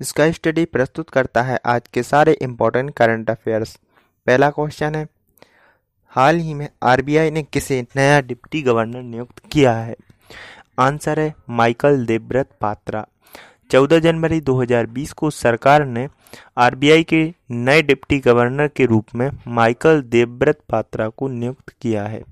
इसका स्टडी प्रस्तुत करता है आज के सारे इंपॉर्टेंट करंट अफेयर्स पहला क्वेश्चन है, हाल ही में आरबीआई ने किसे नया डिप्टी गवर्नर नियुक्त किया है? आंसर है माइकल देवव्रत पात्रा। 14 जनवरी 2020 को सरकार ने आरबीआई के नए डिप्टी गवर्नर के रूप में माइकल देवव्रत पात्रा को नियुक्त किया है।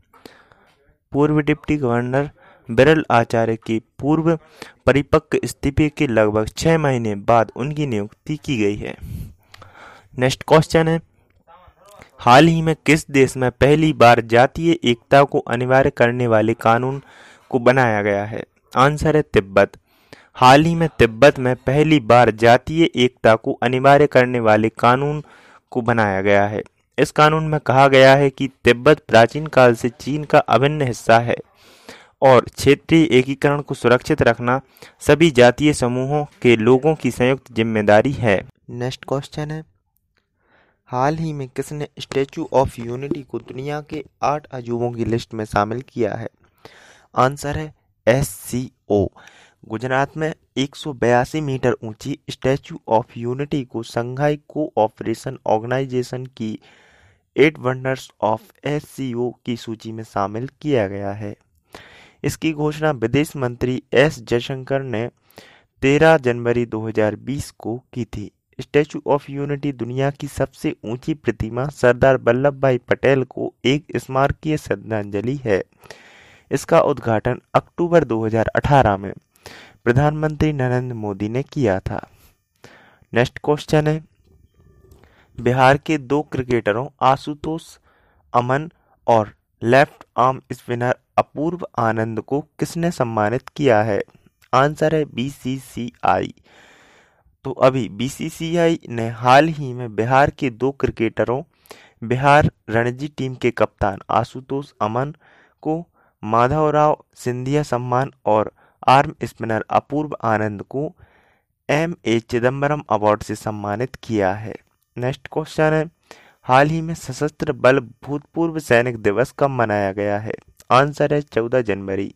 पूर्व डिप्टी गवर्नर बिरल आचार्य की पूर्व परिपक्व इस्तीफे के लगभग छह महीने बाद उनकी नियुक्ति की गई है। नेक्स्ट क्वेश्चन है, हाल ही में किस देश में पहली बार जातीय एकता को अनिवार्य करने वाले कानून को बनाया गया है? आंसर है तिब्बत। हाल ही में तिब्बत में पहली बार जातीय एकता को अनिवार्य करने वाले कानून को बनाया गया है। इस कानून में कहा गया है कि तिब्बत प्राचीन काल से चीन का अभिन्न हिस्सा है। और क्षेत्रीय एकीकरण को सुरक्षित रखना सभी जातीय समूहों के लोगों की संयुक्त ज़िम्मेदारी है। नेक्स्ट क्वेश्चन है। हाल ही में किसने स्टैचू ऑफ़ यूनिटी को दुनिया के आठ अजूबों की लिस्ट में शामिल किया है? आंसर है एस सी ओ गुजरात में एक सौ बयासी मीटर ऊँची स्टैचू ऑफ़ यूनिटी को संघाई कोऑपरेशन ऑर्गेनाइजेशन की एट वंडर्स ऑफ़ एस की सूची में शामिल किया गया है। इसकी घोषणा विदेश मंत्री एस जयशंकर ने 13 जनवरी 2020 को की थी। स्टैचू ऑफ़ यूनिटी दुनिया की सबसे ऊँची प्रतिमा सरदार वल्लभ भाई पटेल को एक स्मारकीय श्रद्धांजलि है। इसका उद्घाटन अक्टूबर 2018 में प्रधानमंत्री नरेंद्र मोदी ने किया था। नेक्स्ट क्वेश्चन है। बिहार के दो क्रिकेटरों आशुतोष अमन और left arm spinner Apurva Anand को किसने सम्मानित किया है? आंसर है बीसीसीआई तो अभी बीसीसीआई ने हाल ही में बिहार के दो क्रिकेटरों, बिहार रणजी टीम के कप्तान आशुतोष अमन को माधवराव सिंधिया सम्मान और आर्म स्पिनर अपूर्व आनंद को एम ए चिदम्बरम अवार्ड से सम्मानित किया है। नेक्स्ट क्वेश्चन है, हाल ही में सशस्त्र बल भूतपूर्व सैनिक दिवस कब मनाया गया है? आंसर है चौदह जनवरी।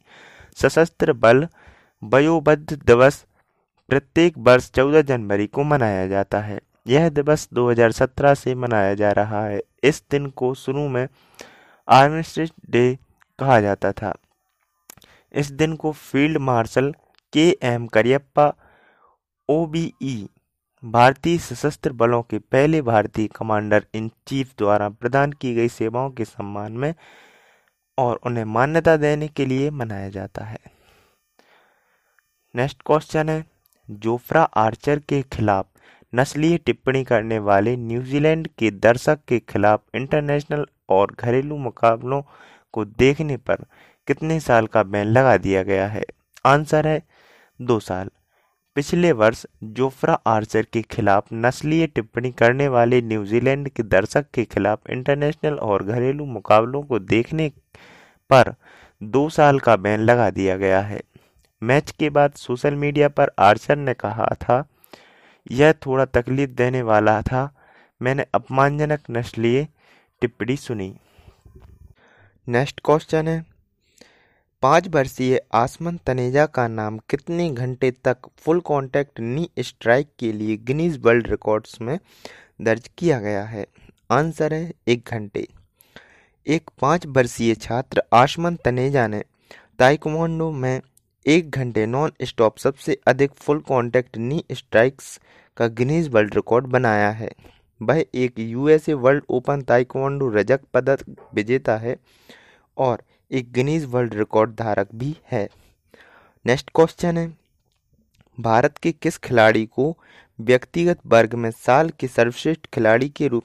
सशस्त्र बल वयोबद्ध दिवस प्रत्येक वर्ष चौदह जनवरी को मनाया जाता है। यह दिवस 2017 से मनाया जा रहा है। इस दिन को शुरू में आर्मिस्टिस डे कहा जाता था। इस दिन को field marshal K M Cariappa OBE, भारतीय सशस्त्र बलों के पहले भारतीय कमांडर इन चीफ द्वारा प्रदान की गई सेवाओं के सम्मान में और उन्हें मान्यता देने के लिए मनाया जाता है। नेक्स्ट क्वेश्चन है। जोफ्रा आर्चर के खिलाफ नस्लीय टिप्पणी करने वाले न्यूजीलैंड के दर्शक के खिलाफ इंटरनेशनल और घरेलू मुकाबलों को देखने पर कितने साल का बैन लगा दिया गया है? आंसर है, दो साल। पिछले वर्ष जोफ्रा आर्चर के खिलाफ नस्लीय टिप्पणी करने वाले न्यूजीलैंड के दर्शक के खिलाफ इंटरनेशनल और घरेलू मुकाबलों को देखने पर दो साल का बैन लगा दिया गया है। मैच के बाद सोशल मीडिया पर आर्चर ने कहा था, यह थोड़ा तकलीफ़ देने वाला था। मैंने अपमानजनक नस्लीय टिप्पणी सुनी। नेक्स्ट क्वेश्चन है, पाँच वर्षीय आसमन तनेजा का नाम कितने घंटे तक फुल कॉन्टैक्ट नी स्ट्राइक के लिए गिनीज वर्ल्ड रिकॉर्ड्स में दर्ज किया गया है? आंसर है एक घंटे। एक पाँच वर्षीय छात्र आसमन तनेजा ने ताइक्वांडो में एक घंटे नॉन स्टॉप सबसे अधिक फुल कॉन्टैक्ट नी स्ट्राइक्स का गिनीज वर्ल्ड रिकॉर्ड बनाया है। वह एक यूएसए वर्ल्ड ओपन ताइक्वांडो रजक पदक विजेता है और एक गिनीज वर्ल्ड रिकॉर्ड धारक भी है। नेक्स्ट क्वेश्चन है, भारत के किस खिलाड़ी को व्यक्तिगत वर्ग में साल के सर्वश्रेष्ठ खिलाड़ी के रूप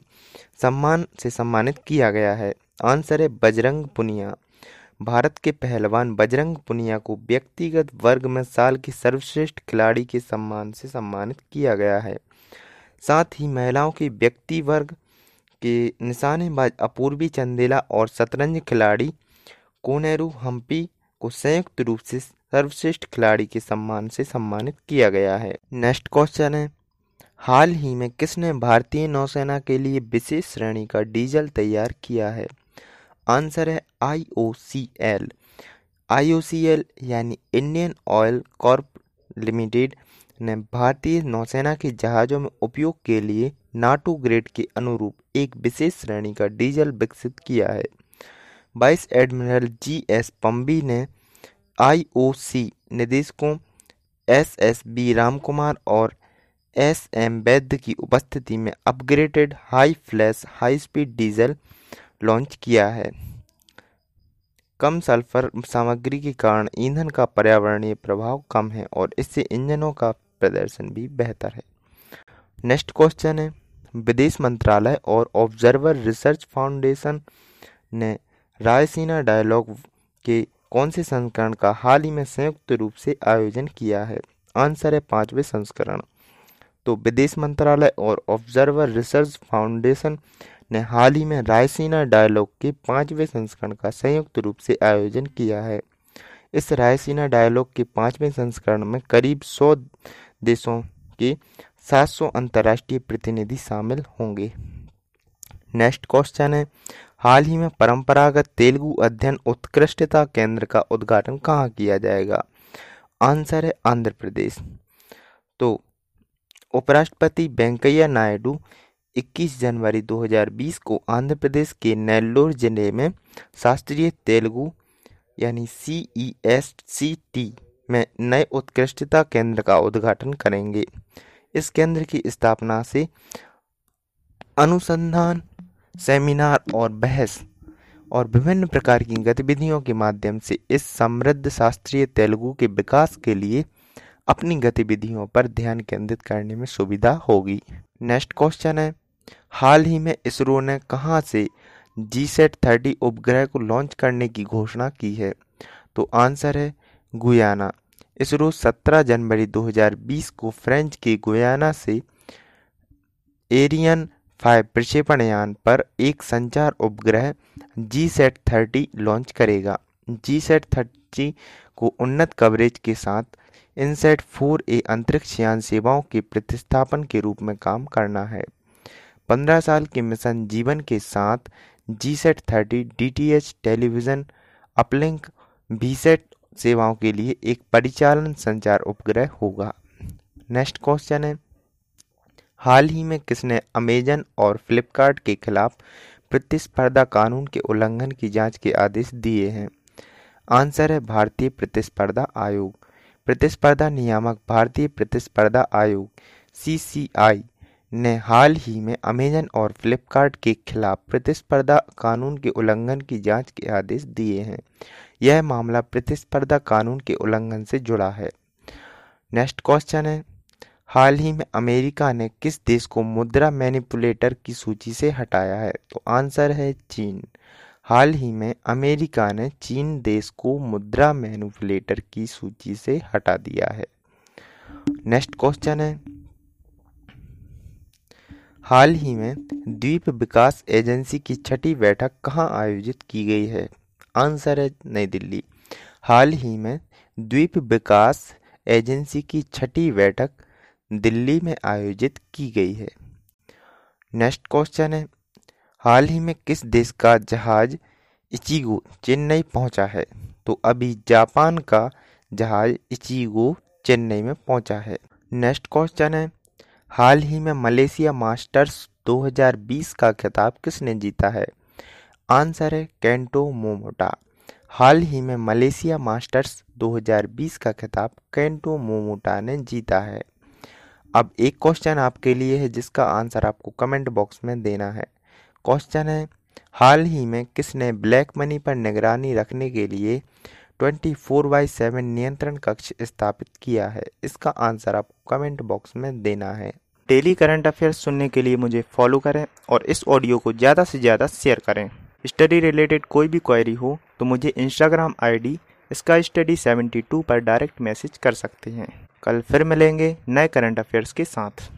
सम्मान से सम्मानित किया गया है? आंसर है बजरंग पुनिया। भारत के पहलवान बजरंग पुनिया को व्यक्तिगत वर्ग में साल के सर्वश्रेष्ठ खिलाड़ी के सम्मान से सम्मानित किया गया है। साथ ही महिलाओं के व्यक्ति वर्ग के निशानेबाज अपूर्वी चंदेला और शतरंज खिलाड़ी कोनेरू हम्पी को संयुक्त रूप से सर्वश्रेष्ठ खिलाड़ी के सम्मान से सम्मानित किया गया है। नेक्स्ट क्वेश्चन है, हाल ही में किसने भारतीय नौसेना के लिए विशेष श्रेणी का डीजल तैयार किया है? आंसर है I O C L I O C L यानी इंडियन ऑयल कॉर्प लिमिटेड ने भारतीय नौसेना के जहाज़ों में उपयोग के लिए नाटो ग्रेड के अनुरूप एक विशेष श्रेणी का डीजल विकसित किया है। Vice admiral G S Pambi ने आईओसी निदेशकों एस एस बी रामकुमार और एस एम वैद्य की उपस्थिति में upgraded high flash high speed diesel launch किया है। कम सल्फ़र सामग्री के कारण ईंधन का पर्यावरणीय प्रभाव कम है और इससे इंजनों का प्रदर्शन भी बेहतर है। नेक्स्ट क्वेश्चन है, विदेश मंत्रालय और ऑब्जर्वर रिसर्च फाउंडेशन ने रायसीना डायलॉग के कौन से संस्करण का हाल ही में संयुक्त रूप से आयोजन किया है? आंसर है पाँचवें संस्करण। तो विदेश मंत्रालय और ऑब्जर्वर रिसर्च फाउंडेशन ने हाल ही में रायसीना डायलॉग के पाँचवें संस्करण का संयुक्त रूप से आयोजन किया है। इस रायसीना डायलॉग के पाँचवें संस्करण में करीब सौ देशों के 700 अंतर्राष्ट्रीय प्रतिनिधि शामिल होंगे। नेक्स्ट क्वेश्चन है, हाल ही में परंपरागत तेलुगु अध्ययन उत्कृष्टता केंद्र का उद्घाटन कहाँ किया जाएगा? आंसर है आंध्र प्रदेश। तो उपराष्ट्रपति वेंकैया नायडू 21 जनवरी 2020 को आंध्र प्रदेश के नेल्लोर ज़िले में शास्त्रीय तेलुगु, यानी सी ई एस सी टी में नए उत्कृष्टता केंद्र का उद्घाटन करेंगे। इस केंद्र की स्थापना से अनुसंधान, सेमिनार और बहस और विभिन्न प्रकार की गतिविधियों के माध्यम से इस समृद्ध शास्त्रीय तेलुगु के विकास के लिए अपनी गतिविधियों पर ध्यान केंद्रित करने में सुविधा होगी। नेक्स्ट क्वेश्चन है। हाल ही में इसरो ने कहाँ से जी सेट थर्टी उपग्रह को लॉन्च करने की घोषणा की है? तो आंसर है गुयाना। इसरो 17 जनवरी 2020 को फ्रेंच के गुयाना से एरियन फाइव प्रक्षेपण यान पर एक संचार उपग्रह जी सेट थर्टी लॉन्च करेगा। जी सेट थर्टी को उन्नत कवरेज के साथ इनसेट फोर ए अंतरिक्ष यान सेवाओं के प्रतिस्थापन के रूप में काम करना है। पंद्रह साल के मिशन जीवन के साथ GSAT thirty D television, uplink VSAT सेवाओं के लिए एक परिचालन संचार उपग्रह होगा। नेक्स्ट क्वेश्चन है, हाल ही में किसने अमेजन और फ्लिपकार्ट के खिलाफ प्रतिस्पर्धा कानून के उल्लंघन की जाँच के आदेश दिए हैं? आंसर है भारतीय प्रतिस्पर्धा आयोग। प्रतिस्पर्धा नियामक भारतीय प्रतिस्पर्धा आयोग सीसीआई ने हाल ही में अमेजन और फ्लिपकार्ट के खिलाफ प्रतिस्पर्धा कानून के उल्लंघन की जाँच के आदेश दिए हैं। यह मामला प्रतिस्पर्धा कानून के उल्लंघन से जुड़ा है। नेक्स्ट क्वेश्चन है। हाल ही में अमेरिका ने किस देश को मुद्रा मैनिपुलेटर की सूची से हटाया है? तो आंसर है चीन। हाल ही में अमेरिका ने चीन देश को मुद्रा मैनिपुलेटर की सूची से हटा दिया है। नेक्स्ट क्वेश्चन है। हाल ही में द्वीप विकास एजेंसी की छठी बैठक कहाँ आयोजित की गई है? आंसर है नई दिल्ली। हाल ही में द्वीप विकास एजेंसी की छठी बैठक दिल्ली में आयोजित की गई है। नेक्स्ट क्वेश्चन है, हाल ही में किस देश का जहाज़ इचिगो, चेन्नई पहुँचा है? तो अभी जापान का जहाज़ इचिगो, चेन्नई में पहुँचा है। नेक्स्ट क्वेश्चन है हाल ही में मलेशिया मास्टर्स 2020 का खिताब किसने जीता है? आंसर है कैंटो मोमोटा। हाल ही में मलेशिया मास्टर्स 2020 का खिताब कैंटो मोमोटा ने जीता है। अब एक क्वेश्चन आपके लिए है, जिसका आंसर आपको कमेंट बॉक्स में देना है। क्वेश्चन है, हाल ही में किसने ब्लैक मनी पर निगरानी रखने के लिए 24 फोर बाई सेवन नियंत्रण कक्ष स्थापित किया है? इसका आंसर आपको कमेंट बॉक्स में देना है। डेली करंट अफेयर्स सुनने के लिए मुझे फॉलो करें और इस ऑडियो को ज़्यादा से ज़्यादा शेयर करें। स्टडी रिलेटेड कोई भी क्वेरी हो तो मुझे इंस्टाग्राम आई डी इसका स्टडी 72 पर डायरेक्ट मैसेज कर सकते हैं। कल फिर मिलेंगे नए करंट अफेयर्स के साथ।